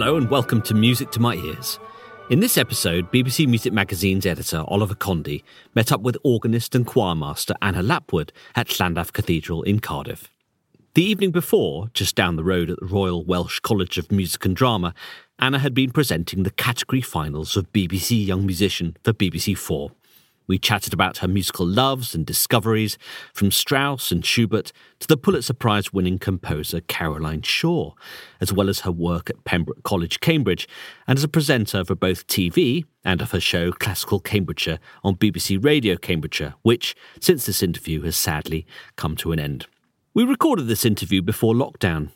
Hello and welcome to Music to My Ears. In this episode, BBC Music Magazine's editor Oliver Condy met up with organist and choirmaster Anna Lapwood at Llandaff Cathedral in Cardiff. The evening before, just down the road at the Royal Welsh College of Music and Drama, Anna had been presenting the category finals of BBC Young Musician for BBC Four. We chatted about her musical loves and discoveries, from Strauss and Schubert to the Pulitzer Prize winning composer Caroline Shaw, as well as her work at Pembroke College, Cambridge, and as a presenter for both TV and of her show Classical Cambridgeshire on BBC Radio Cambridgeshire, which, since this interview, has sadly come to an end. We recorded this interview before lockdown,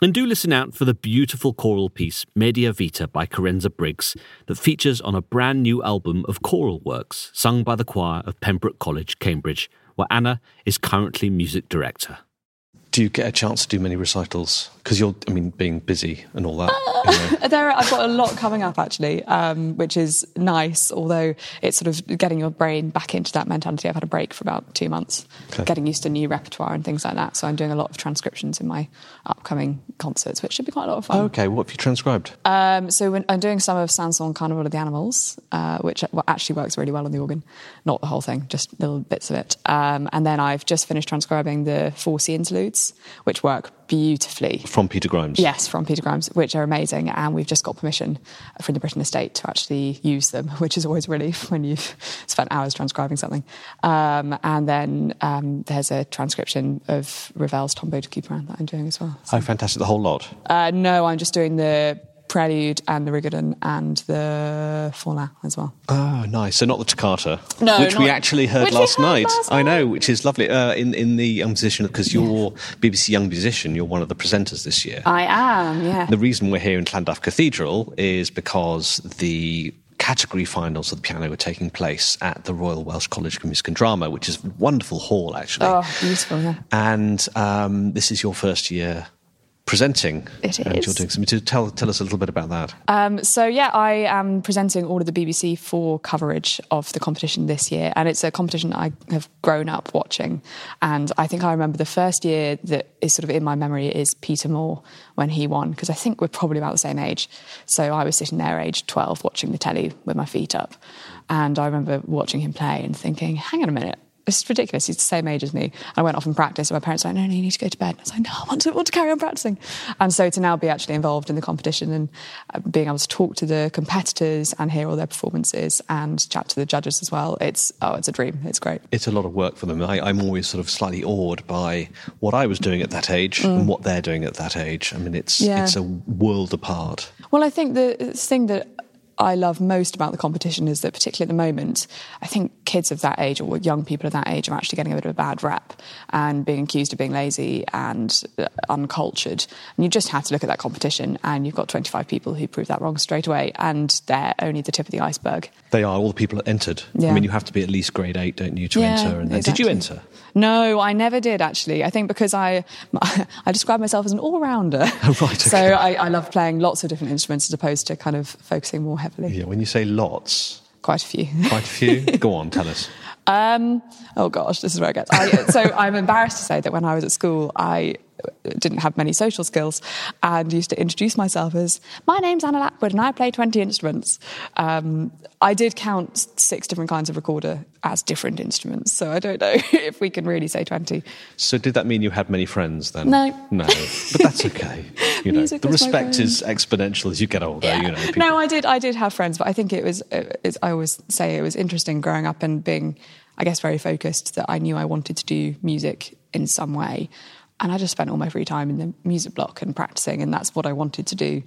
and do listen out for the beautiful choral piece Media Vita by Kerensa Briggs that features on a brand new album of choral works sung by the choir of Pembroke College, Cambridge, where Anna is currently music director. Do you get a chance to do many recitals? Because you're, I mean, being busy and all that. you know. there, I've got a lot coming up actually, um, which is nice. Although it's sort of getting your brain back into that mentality. I've had a break for about two months, Okay. getting used to new repertoire and things like that. So I'm doing a lot of transcriptions in my upcoming concerts, which should be quite a lot of fun. Okay, what have you transcribed? Um, so when, I'm doing some of Saint-Saëns Carnival of the Animals, uh, which well, actually works really well on the organ. Not the whole thing, just little bits of it. Um, and then I've just finished transcribing the Four Sea interludes, which work beautifully. From Peter Grimes? Yes, from Peter Grimes, which are amazing. And we've just got permission from the Britten Estate to actually use them, which is always a relief when you've spent hours transcribing something. Um, and then um, there's a transcription of Ravel's Tombeau de Couperin that I'm doing as well. Oh, fantastic, the whole lot. Uh, no, I'm just doing the Prelude and the Rigodon and the Forlane as well. Oh, nice. So not the toccata, No, which we actually heard which last heard night. last I know, which is lovely. Uh, in in the young musician, because you're BBC Young Musician, you're one of the presenters this year. I am, yeah. The reason we're here in Llandaff Cathedral is because the category finals of the piano were taking place at the Royal Welsh College of Music and Drama, which is a wonderful hall, actually. Oh, beautiful, yeah. And um, this is your first year presenting. It And you're doing something. Tell, tell us a little bit about that. Um, so yeah, I am presenting all of the BBC Four coverage of the competition this year, and it's a competition I have grown up watching. And I think I remember the first year that is sort of in my memory is Peter Moore when he won, because I think we're probably about the same age. So I was sitting there, age twelve, watching the telly with my feet up, and I remember watching him play and thinking, "Hang on a minute." It's ridiculous. He's the same age as me. I went off and practiced, and my parents were like, no, no, you need to go to bed. And I was like, no, I want to, want to carry on practicing. And so to now be actually involved in the competition and uh, being able to talk to the competitors and hear all their performances and chat to the judges as well, it's, oh, it's a dream. It's great. It's a lot of work for them. I, I'm always sort of slightly awed by what I was doing at that age and what they're doing at that age. I mean, it's, Mm. Yeah. it's a world apart. Well, I think the thing that I love most about the competition is that, particularly at the moment, I think kids of that age or young people of that age are actually getting a bit of a bad rap and being accused of being lazy and uh, uncultured. And you just have to look at that competition, and you've got 25 people who prove that wrong straight away, and they're only the tip of the iceberg. They are all the people that entered. I mean, you have to be at least grade eight, don't you, to Yeah, enter? And then, did you enter? No, I never did actually. I think because I I describe myself as an all rounder. right, So. I, I love playing lots of different instruments as opposed to kind of focusing more heavily. Yeah. When you say lots, Quite a few. quite a few. Go on, tell us. Um, oh gosh, this is where it gets. I, so I'm embarrassed to say that when I was at school, I didn't have many social skills and used to introduce myself as my name's Anna Lapwood and I play 20 instruments. Um, I did count six different kinds of recorder as different instruments, so I don't know if we can really say 20. So, did that mean you had many friends then? No. No. But that's okay. You know, the respect is exponential as you get older. You know, people- No, I did. I did have friends, but I think it was. I always say it was interesting growing up and being, I guess, very focused. That I knew I wanted to do music in some way, and I just spent all my free time in the music block and practicing, and that's what I wanted to do.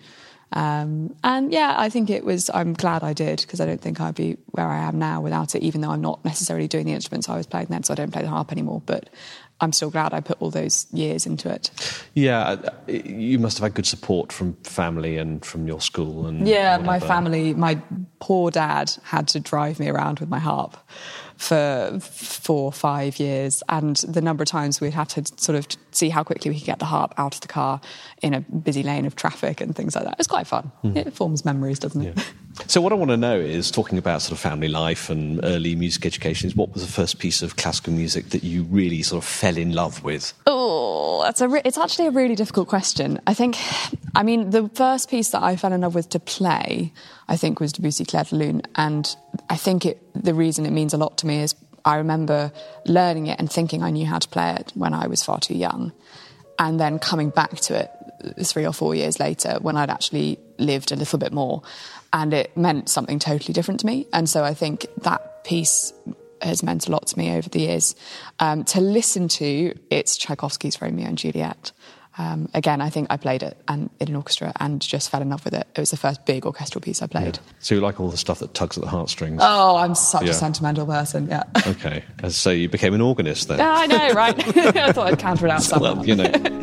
Um, and yeah, I think it was. I'm glad I did because I don't think I'd be where I am now without it. Even though I'm not necessarily doing the instruments I was playing then, so I don't play the harp anymore. But I'm still glad I put all those years into it. Yeah, you must have had good support from family and from your school and Yeah, my family, my poor dad had to drive me around with my harp for four or five years. And the number of times we'd had to sort of see how quickly we could get the harp out of the car in a busy lane of traffic and things like that. It's quite fun. Mm-hmm. It forms memories, doesn't it? Yeah. So what I want to know is talking about sort of family life and early music education. Is what was the first piece of classical music that you really sort of fell in love with? Oh, that's a re- it's actually a really difficult question. I think, I mean, the first piece that I fell in love with to play, I think, was Debussy Clair de Lune, and I think it, the reason it means a lot to me is I remember learning it and thinking I knew how to play it when I was far too young, and then coming back to it uh, three or four years later when I'd actually lived a little bit more, and it meant something totally different to me. And so I think that piece has meant a lot to me over the years. Um, to listen to, it's Tchaikovsky's Romeo and Juliet. Um, again, I think I played it and in an orchestra and just fell in love with it. It was the first big orchestral piece I played. So you like all the stuff that tugs at the heartstrings? Oh, I'm such Yeah. a sentimental person. Yeah. Okay, and so you became an organist then. yeah, I know, right? I thought I'd counter it out. Well, you know.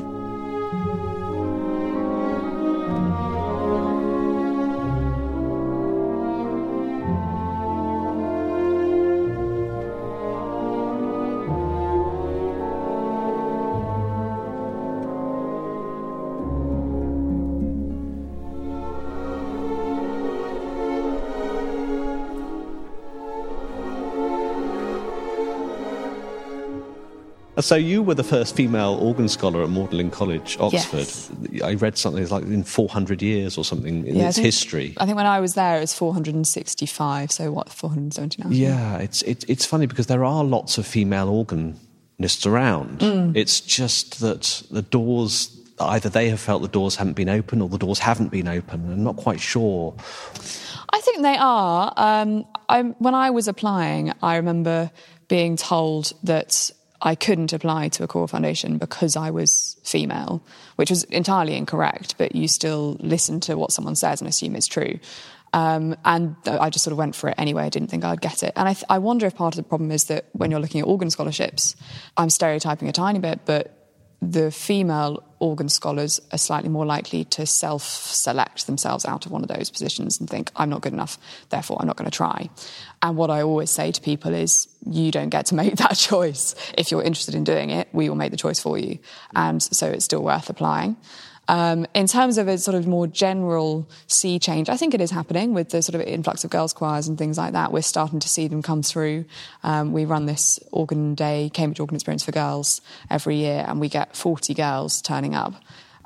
So you were the first female organ scholar at Magdalen College, Oxford. Yes. I read something like in 400 years or something in Yeah, I its think- history. I think when I was there, it was 465. So what, 479? Yeah, it's it, it's funny because there are lots of female organists around. Mm. It's just that the doors either they have felt the doors haven't been open or the doors haven't been open. I'm not quite sure. I think they are. Um, I, when I was applying, I remember being told that I couldn't apply to a core foundation because I was female, which was entirely incorrect. But you still listen to what someone says and assume it's true. Um, and I just sort of went for it anyway. I didn't think I'd get it. And I, th- I wonder if part of the problem is that when you're looking at organ scholarships, I'm stereotyping a tiny bit, but the female organ scholars are slightly more likely to self select themselves out of one of those positions and think, I'm not good enough, therefore I'm not going to try. And what I always say to people is, you don't get to make that choice. If you're interested in doing it, we will make the choice for you. And so it's still worth applying. Um, in terms of a sort of more general sea change, I think it is happening with the sort of influx of girls' choirs and things like that. We're starting to see them come through. Um, we run this organ day, Cambridge Organ Experience for Girls, every year, and we get 40 girls turning up.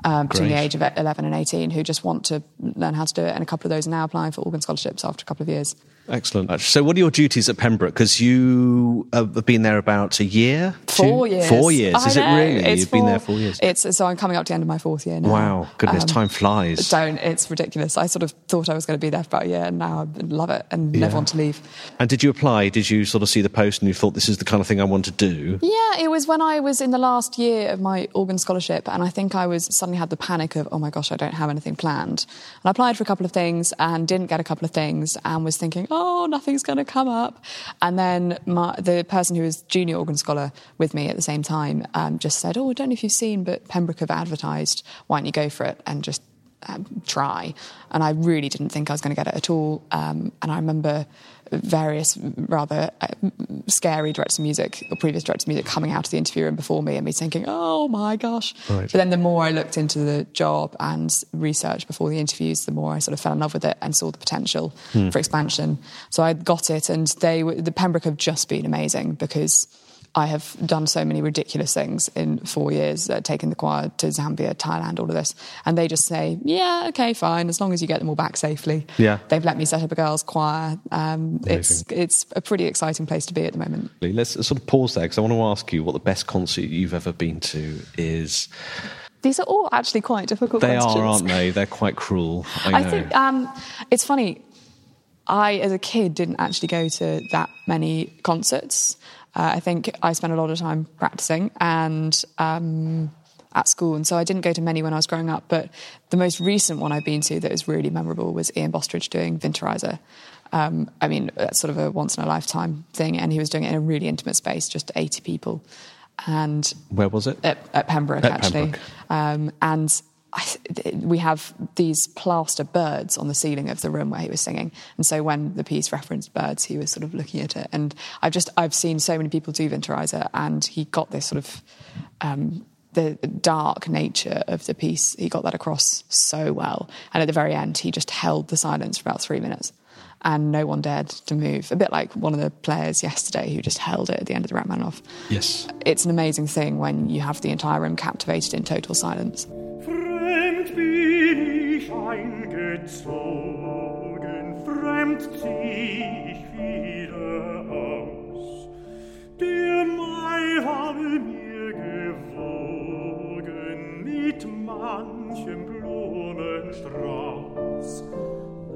Um, between the age of 11 and 18 who just want to learn how to do it, and a couple of those are now applying for organ scholarships after a couple of years. Excellent. So, what are your duties at Pembroke? Because you have been there about a year, four Two? years, four years. I Is know. it really? It's You've been there four- four years. It's so I'm coming up to the end of my fourth year now. Wow, goodness, Um, time flies. Don't. It's ridiculous. I sort of thought I was going to be there for about a year, and now I love it and Yeah. never want to leave. And did you apply? Did you sort of see the post and you thought this is the kind of thing I want to do? Yeah, it was when I was in the last year of my organ scholarship, and I think I was suddenly had the panic of, oh my gosh, I don't have anything planned. And I applied for a couple of things and didn't get a couple of things, and was thinking, oh, nothing's going to come up. And then my, the person who was junior organ scholar with me at the same time um, just said, oh, I don't know if you've seen, but Pembroke have advertised. Why don't you go for it and just um, try. And I really didn't think I was going to get it at all. Um, and I remember various rather uh, scary directors of music or previous directors of music coming out of the interview room before me and me thinking, oh my gosh. Right. But then the more I looked into the job and research before the interviews, the more I sort of fell in love with it and saw the potential for expansion. So I got it, and they were, the Pembroke have just been amazing because. I have done so many ridiculous things in four years, uh, taken the choir to Zambia, Thailand, all of this. And they just say, yeah, okay, fine, as long as you get them all back safely. Yeah. They've let me set up a girls' choir. Um, it's, it's a pretty exciting place to be at the moment. Let's sort of pause there because I want to ask you what the best concert you've ever been to is. These are all actually quite difficult They questions. are, aren't they? They're quite cruel. I. I think um, it's funny. I, as a kid, didn't actually go to that many concerts. Uh, I think I spent a lot of time practicing and um, at school, and so I didn't go to many when I was growing up. But the most recent one I've been to that was really memorable was Ian Bostridge doing Winterreise. Um, I mean, that's sort of a once in a lifetime thing, and he was doing it in a really intimate space, just 80 people. And Where was it? at, at Pembroke, At actually. Pembroke. Um, and I, we have these plaster birds on the ceiling of the room where he was singing. And so when the piece referenced birds, he was sort of looking at it. And I've just I've seen so many people do Winterreise, and he got this sort of um, the dark nature of the piece. He got that across so well. And at the very end, he just held the silence for about three minutes. And no one dared to move. A bit like one of the players yesterday who just held it at the end of the Rachmaninoff Yes. it's an amazing thing when you have the entire room captivated in total silence. Eingezogen, fremd zieh ich wieder aus. Der Mai habe mir gewogen mit manchem Blumenstrauß.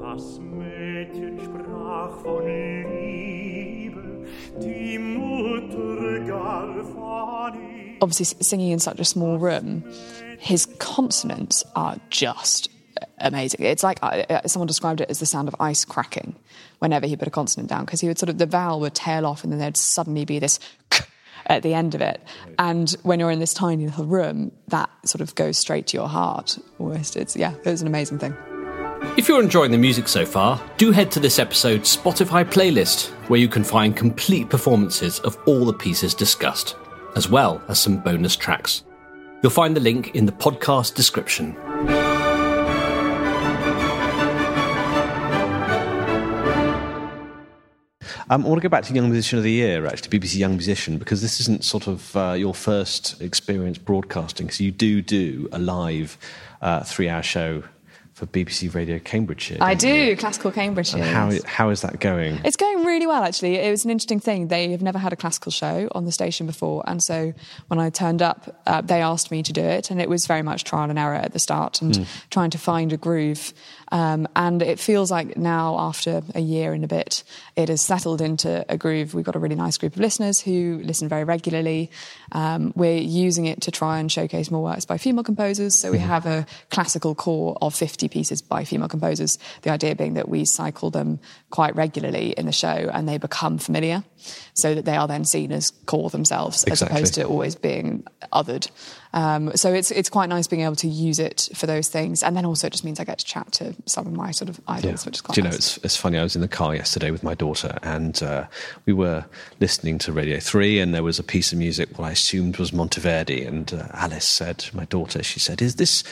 Das Mädchen sprach von Liebe, die Mutter gar von. Obviously, singing in such a small room, his consonants are just amazing. It's like uh, uh, someone described it as the sound of ice cracking whenever he put a consonant down, because he would sort of, the vowel would tail off and then there'd suddenly be this at the end of it. And when you're in this tiny little room, that sort of goes straight to your heart almost. It's, yeah, it was an amazing thing. If you're enjoying the music so far, do head to this episode's Spotify playlist, where you can find complete performances of all the pieces discussed, as well as some bonus tracks. You'll find the link in the podcast description. Um, I want to go back to Young Musician of the Year, actually, BBC Young Musician, because this isn't sort of uh, your first experience broadcasting. So you do do a live uh, three-hour show for BBC Radio Cambridgeshire. I don't you? classical Cambridge. And how, how is that going? It's going really well, actually. It was an interesting thing. They have never had a classical show on the station before. And so when I turned up, uh, they asked me to do it. And it was very much trial and error at the start and trying to find a groove. Um, and it feels like now, after a year and a bit, it has settled into a groove. We've got a really nice group of listeners who listen very regularly. Um, we're using it to try and showcase more works by female composers. So we have a classical core of 50 pieces by female composers. The idea being that we cycle them quite regularly in the show and they become familiar so that they are then seen as core themselves as opposed to always being othered. Um, so it's it's quite nice being able to use it for those things, and then also it just means I get to chat to some of my sort of idols, which is quite Do you know, it's, it's funny. I was in the car yesterday with my daughter, and uh, we were listening to Radio 3, and there was a piece of music, what I assumed was Monteverdi. And uh, Alice said, my daughter, she said, Is this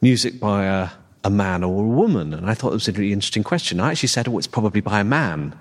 music by a, a man or a woman? And I thought it was a really interesting question. I actually said, Oh, it's probably by a man.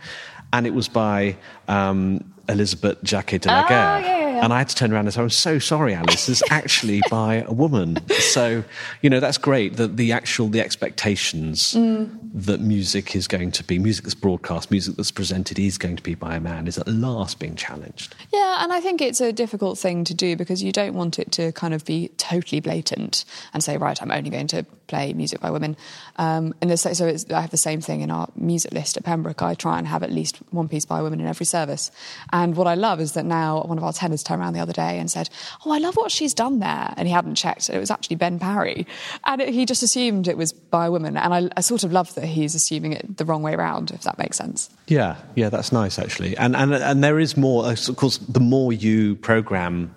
And it was by um, Elizabeth Jacquet de la Oh, Guerre. yeah, yeah, yeah. yeah. And I had to turn around and say, I'm so sorry, Alice, this is actually by a woman. So, you know, that's great that the actual, the expectations Mm. that music is going to be, music that's broadcast, music that's presented is going to be by a man is at last being challenged. Yeah, and I think it's a difficult thing to do because you don't want it to kind of be totally blatant and say, right, I'm only going to play music by women. Um, and so it's, I have the same thing in our music list at Pembroke. I try and have at least one piece by women in every service. And what I love is that now one of our tenors turned around the other day and said, "Oh, I love what she's done there," and he hadn't checked. It was actually Ben Parry, and it, he just assumed it was by a woman. And I, I sort of love that he's assuming it the wrong way around, if that makes sense. Yeah, yeah, that's nice actually. And and and there is more. Of course, the more you program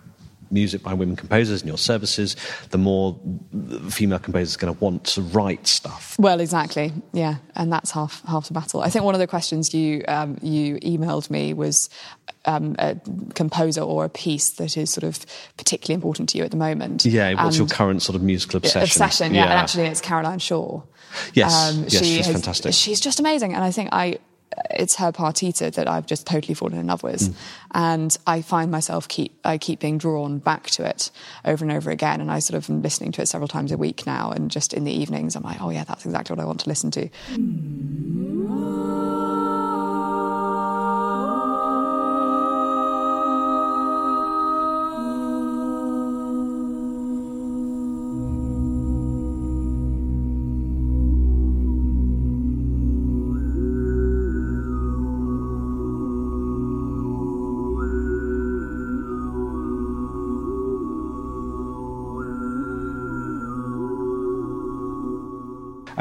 music by women composers in your services, the more female composers are going to want to write stuff. Well, exactly. Yeah, and that's half half the battle. I think one of the questions you um, you emailed me was um, a composer or a piece that is sort of particularly important to you at the moment. Yeah, what's your current sort of musical obsession? Obsession, yeah. And actually, it's Caroline Shaw. Yes, yes, she's fantastic. She's just amazing, and I think I. It's her partita that I've just totally fallen in love with, Mm. and I find myself keep I keep being drawn back to it over and over again, and I sort of am listening to it several times a week now, and just in the evenings I'm like, oh yeah, that's exactly what I want to listen to.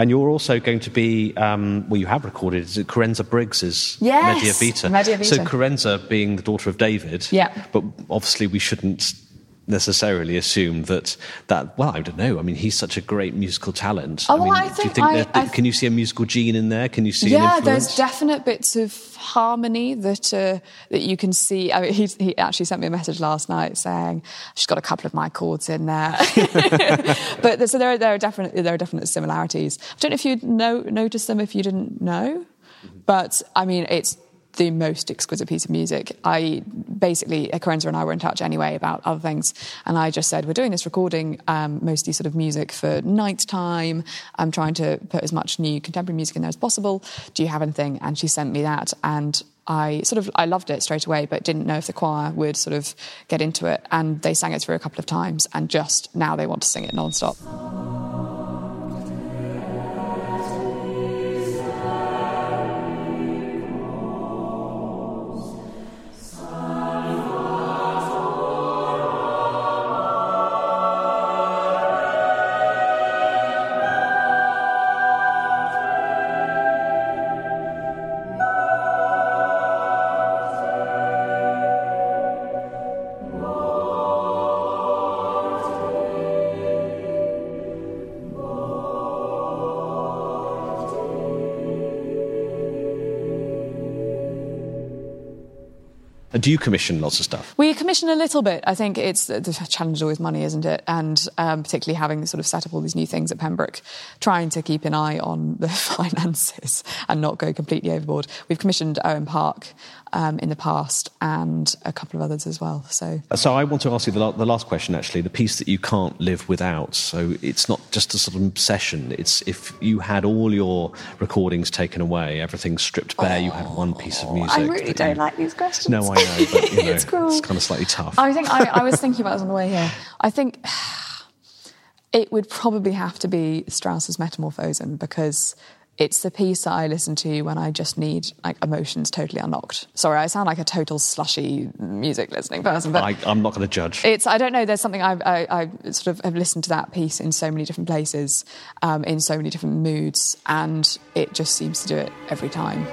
And you're also going to be, um, well, you have recorded, is it Kerensa Briggs's Yes, Media Vita? Media Vita. So Kerensa being the daughter of David. Yeah. But obviously we shouldn't necessarily assume that, that well, I don't know. I mean, he's such a great musical talent. Oh, I mean, I do you think think I- that, I- can you see a musical gene in there? Can you see yeah, there's definite bits of harmony that uh, that you can see. I mean, he, he actually sent me a message last night saying she's got a couple of my chords in there. but so there are, there are definitely there are definite similarities. I don't know if you'd know notice them if you didn't know, but I mean it's the most exquisite piece of music. I basically, Kerensa and I were in touch anyway about other things, and I just said we're doing this recording, um, mostly sort of music for night time. I'm trying to put as much new contemporary music in there as possible. Do you have anything? And she sent me that, and I sort of I loved it straight away, but didn't know if the choir would sort of get into it. And they sang it through a couple of times, and just now they want to sing it non-stop. And do you commission lots of stuff? We commission a little bit. I think it's the challenge is always money, isn't it? And um, particularly having sort of set up all these new things at Pembroke, trying to keep an eye on the finances and not go completely overboard. We've commissioned Owain Park um, in the past and a couple of others as well. So So I want to ask you the, the last question, actually, the piece that you can't live without. So it's not just a sort of obsession. It's if you had all your recordings taken away, everything stripped bare, you had one piece of music. I really don't you- like these questions. No, I know, but you know, It's it's kind of slightly tough. I think I, I was thinking about this on the way here. I think it would probably have to be Strauss's Metamorphosen because it's the piece that I listen to when I just need like emotions totally unlocked. Sorry, I sound like a total slushy music listening person, but I, I'm not going to judge. it's I don't know. There's something I've, I, I sort of have listened to that piece in so many different places, um, in so many different moods, and it just seems to do it every time.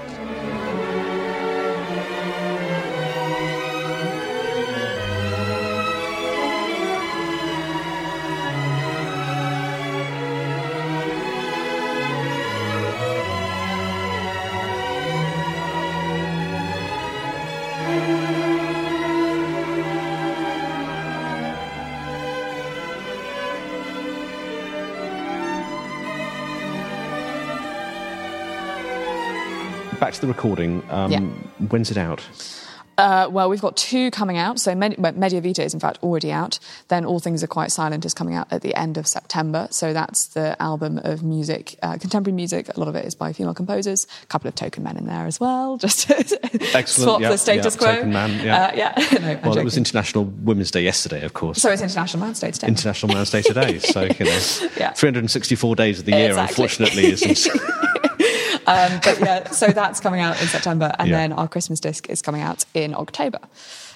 Back to the recording. Um, Yeah. When's it out? Uh, well, we've got two coming out. So Med- well, Media Vita is in fact already out. Then All Things Are Quite Silent is coming out at the end of September. So that's the album of music, uh, contemporary music. A lot of it is by female composers. A couple of token men in there as well, just to Excellent. swap yeah, the status yeah, quo. Token man, yeah. Uh, yeah. no, well, it was. International Women's Day yesterday, of course. so it's International Man's Day today. International Man's Day today. So, you know, Yeah. 364 days of the year, Exactly. unfortunately, isn't. Um, but yeah, so that's coming out in September, and Yeah. then our Christmas disc is coming out in October.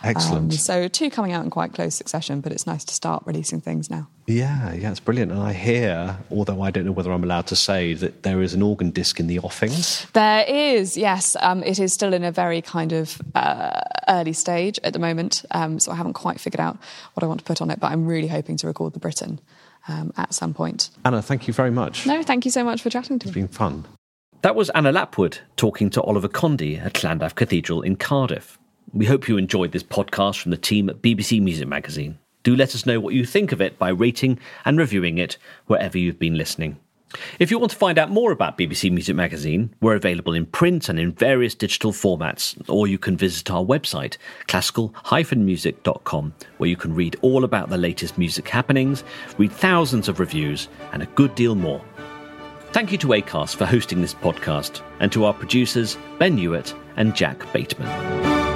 Excellent. Um, so two coming out in quite close succession, but it's nice to start releasing things now. Yeah, yeah, it's brilliant. And I hear, although I don't know whether I'm allowed to say, that there is an organ disc in the offing. There is, yes. Um, it is still in a very kind of uh, early stage at the moment, um, so I haven't quite figured out what I want to put on it, but I'm really hoping to record the Britten um, at some point. Anna, thank you very much. No, thank you so much for chatting to me. It's been fun. That was Anna Lapwood talking to Oliver Condy at Llandaff Cathedral in Cardiff. We hope you enjoyed this podcast from the team at BBC Music Magazine. Do let us know what you think of it by rating and reviewing it wherever you've been listening. If you want to find out more about BBC Music Magazine, we're available in print and in various digital formats, or you can visit our website, classical-music.com, where you can read all about the latest music happenings, read thousands of reviews, and a good deal more. Thank you to ACAST for hosting this podcast, and to our producers, Ben Hewitt and Jack Bateman.